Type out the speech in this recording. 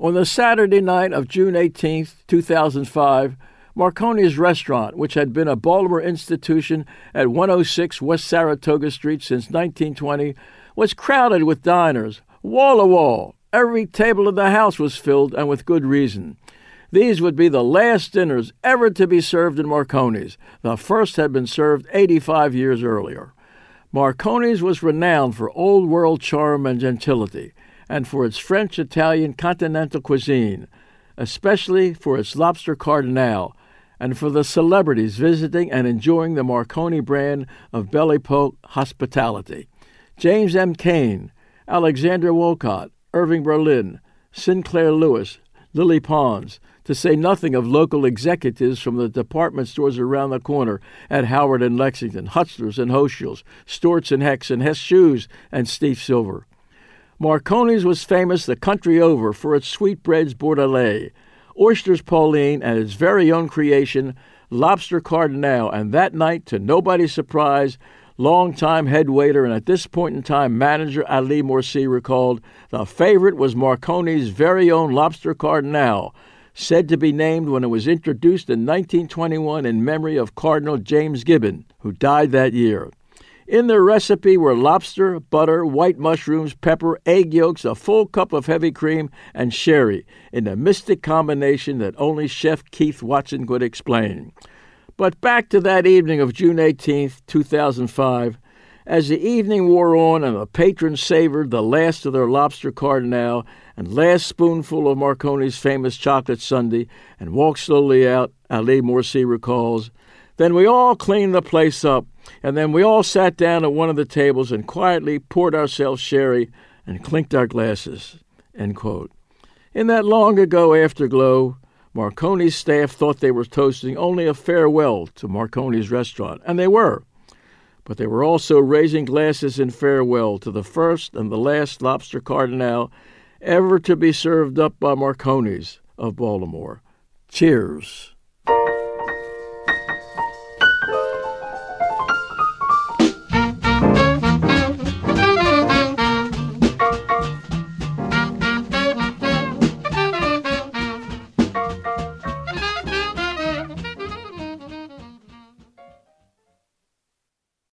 On the Saturday night of June 18, 2005, Marconi's restaurant, which had been a Baltimore institution at 106 West Saratoga Street since 1920, was crowded with diners, wall to wall. Every table in the house was filled, and with good reason. These would be the last dinners ever to be served in Marconi's. The first had been served 85 years earlier. Marconi's was renowned for old world charm and gentility, and for its French Italian continental cuisine, especially for its lobster cardinal, and for the celebrities visiting and enjoying the Marconi brand of Belle Époque hospitality. James M. Cain, Alexander Woollcott, Irving Berlin, Sinclair Lewis, Lily Pons, to say nothing of local executives from the department stores around the corner at Howard and Lexington, Hutzler's and Hochschild's, Stewart's and Hecht's, and Hess Shoes and Steve Silver. Marconi's was famous the country over for its sweetbreads Bordelais, oysters Pauline, and its very own creation, lobster cardinal, and that night, to nobody's surprise, longtime head waiter and at this point in time manager Ali Morsi recalled the favorite was Marconi's very own lobster cardinal, said to be named when it was introduced in 1921 in memory of Cardinal James Gibbon, who died that year. In the recipe were lobster, butter, white mushrooms, pepper, egg yolks, a full cup of heavy cream, and sherry, in a mystic combination that only Chef Keith Watson could explain. But back to that evening of June 18, 2005. As the evening wore on and the patrons savored the last of their lobster cardinal and last spoonful of Marconi's famous chocolate sundae and walked slowly out, Ali Morsi recalls, then we all cleaned the place up and then we all sat down at one of the tables and quietly poured ourselves sherry and clinked our glasses. In that long ago afterglow, Marconi's staff thought they were toasting only a farewell to Marconi's restaurant, and they were. But they were also raising glasses in farewell to the first and the last lobster cardinal ever to be served up by Marconi's of Baltimore. Cheers.